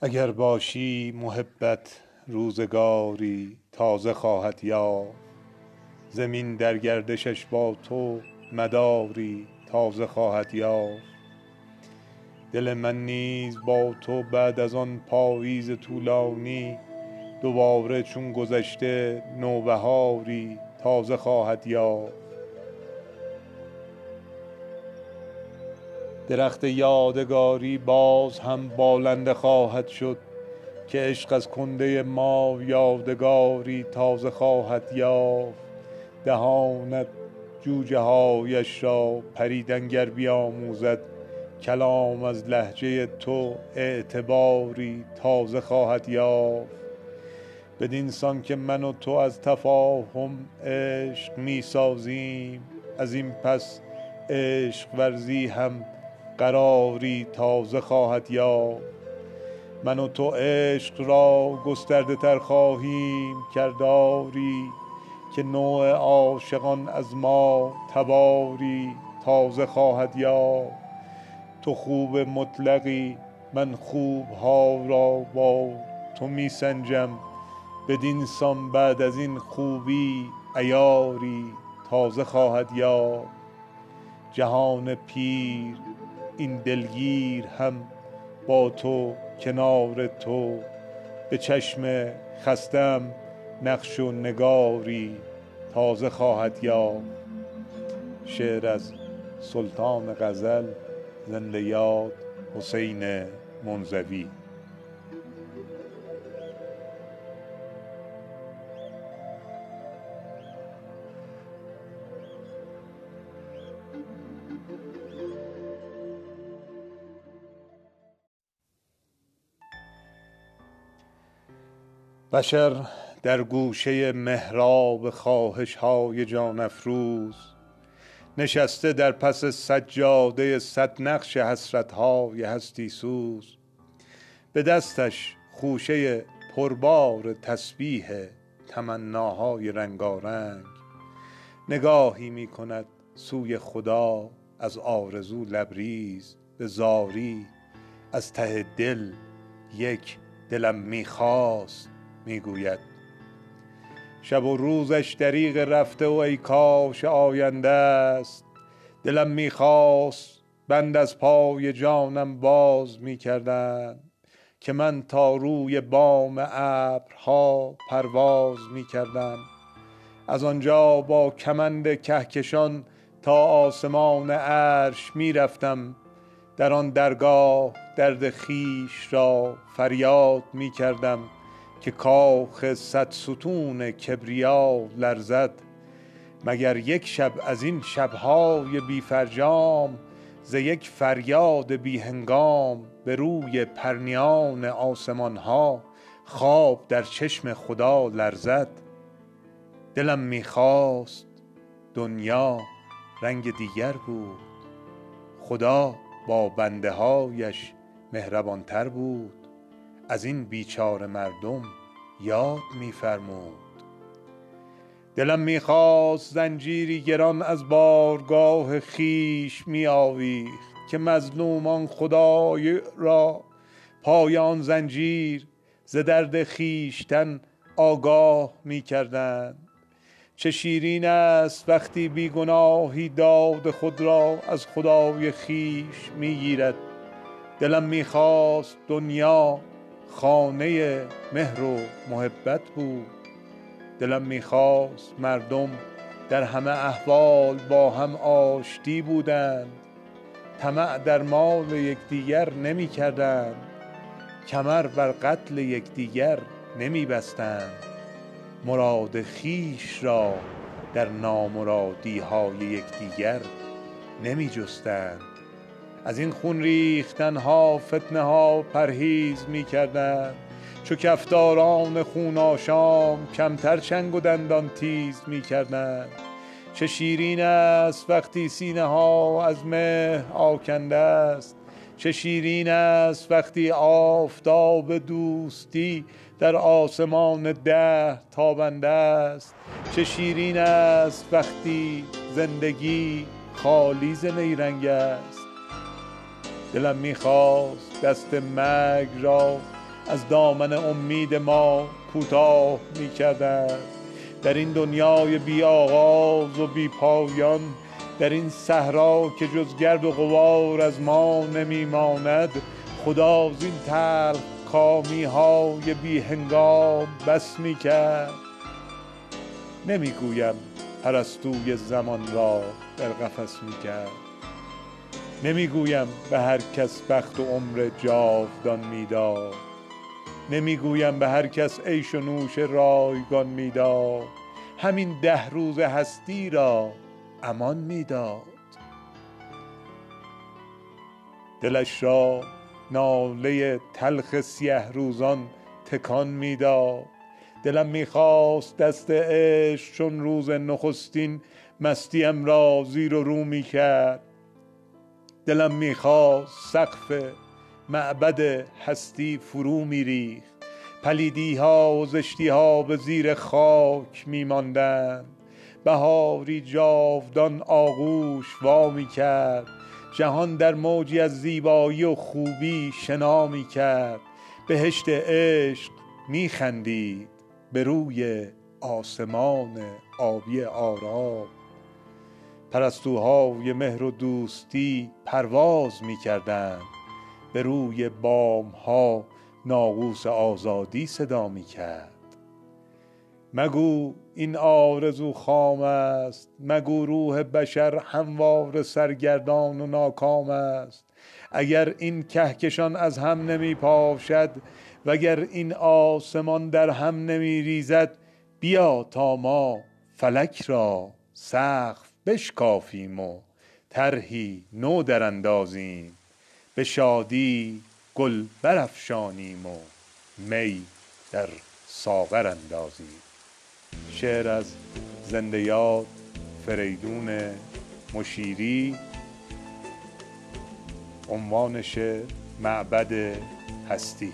اگر باشی محبت روزگاری تازه خواهد یافت. زمین در گردشش با تو مداری تازه خواهد یافت. دل من نیز با تو بعد از آن پاییز طولانی دوباره چون گذشته نوبهاری تازه خواهد یافت. درخت یادگاری باز هم بالنده خواهد شد که عشق از کنده ما یادگاری تازه خواهد یافت. دهانت جوجه هایش را پریدن گر بیاموزد. کلام از لهجه تو اعتباری تازه خواهد یافت. بدین سان که من و تو از تفاهم عشق می سازیم از این پس عشق ورزی هم قراری تازه خواهد یافت. من و تو عشق را گسترده تر خواهیم کرد آری که نوع عاشقان از ما تباری تازه خواهد یافت. تو خوب مطلقی من خوب ها را با تو می سنجم بدین سان بعد از این خوبی عیاری تازه خواهد یافت. جهان پیر این دلگیر هم با تو کنار تو. به چشم خسته ام نقش و نگاری تازه خواهد یافت. شعر از سلطان غزل زنده یاد حسین منزوی. بشر در گوشه محراب خواهش های جان افروز نشسته در پس سجاده صد نقش حسرت های هستی سوز. به دستش خوشه پربار تسبیح تمناهای رنگارنگ. نگاهی می کند سوی خدا از آرزو لبریز به زاری از ته دل یک دلم می خواست می گوید شب و روزش دریغ رفته و ای کاش آینده است. دلم می خواست بند از پای جانم باز می کردند که من تا روی بام ابرها پرواز می کردم از آنجا با کمند کهکشان تا آسمان عرش می رفتم در آن درگاه درد خویش را فریاد می کردم که کاخ صد ستون کبریا لرزد مگر یک شب از این شبهای بی فرجام ز یک فریاد بی هنگام به روی پرنیان آسمان ها خواب در چشم خدا لرزد. دلم می خواست دنیا رنگ دیگر بود خدا با بنده هایش مهربان تر بود. از این بیچاره مردم یاد می فرمود دلم می خواست زنجیری گران از بارگاه خویش می آویخت که مظلومان خدای را پای آن زنجیر ز درد خویشتن آگاه می کردند چه شیرین است وقتی بی گناهی داد خود را از خدای خویش می گیرد دلم می خواست دنیا خانه مهر و محبت بود. دلم می خواست مردم در همه احوال با هم آشتی بودند. طمع در مال یکدیگر نمی کردند کمر بر قتل یکدیگر نمی بستند مراد خویش را در نامرادی های یکدیگر نمی جستند از این خون ریختن ها فتنه ها پرهیز می کردند چو کفتاران خون آشام کمتر چنگ و دندان تیز می کردند چه شیرین است وقتی سینه ها از مه آکنده است. چه شیرین است وقتی آفتاب دوستی در آسمان ده تابنده است. چه شیرین است وقتی زندگی خالی ز نیرنگ است. دلم می‌خواست دست مرگ را از دامن امید ما کوتاه می کردند در این دنیای بی آغاز و بی پایان در این صحرا که جز گرد و غبار از ما نمی ماند خدا زین تلخ کامی های بی هنگام بس می کرد نمی گویم پرستوی زمان را در قفس می کرد نمی گویم به هر کس بخت و عمر جاودان می‌داد. نمی گویم به هر کس عیش و نوش رایگان می‌داد. همین ده روز هستی را امان می‌داد. دلش را ناله تلخ سیه روزان تکان می‌داد. دلم می‌خواست دست عشق چون روز نخستین مستیم را زیر و رو می‌کرد. دلم می‌خواست سقف معبد هستی فرو میریخت. پلیدی ها و زشتی ها به زیر خاک میماندند. بهاری جاودان آغوش وا می کرد جهان در موجی از زیبایی و خوبی شنا می کرد بهشت عشق می خندید به روی آسمان آبی آرام. پرستوهای مهر و دوستی پرواز می کردند به روی بام ها ناقوس آزادی صدا می کرد مگو این آرزو خام است مگو روح بشر هموار سرگردان و ناکام است. اگر این کهکشان از هم نمی پاشد وگر این آسمان در هم نمی ریزد بیا تا ما فلک را سقف بشکافیم و طرحی نو دراندازیم به شادی گل برافشانیم و می در ساغر اندازیم. شعر از زنده یاد فریدون مشیری. عنوان شعر معبد هستی.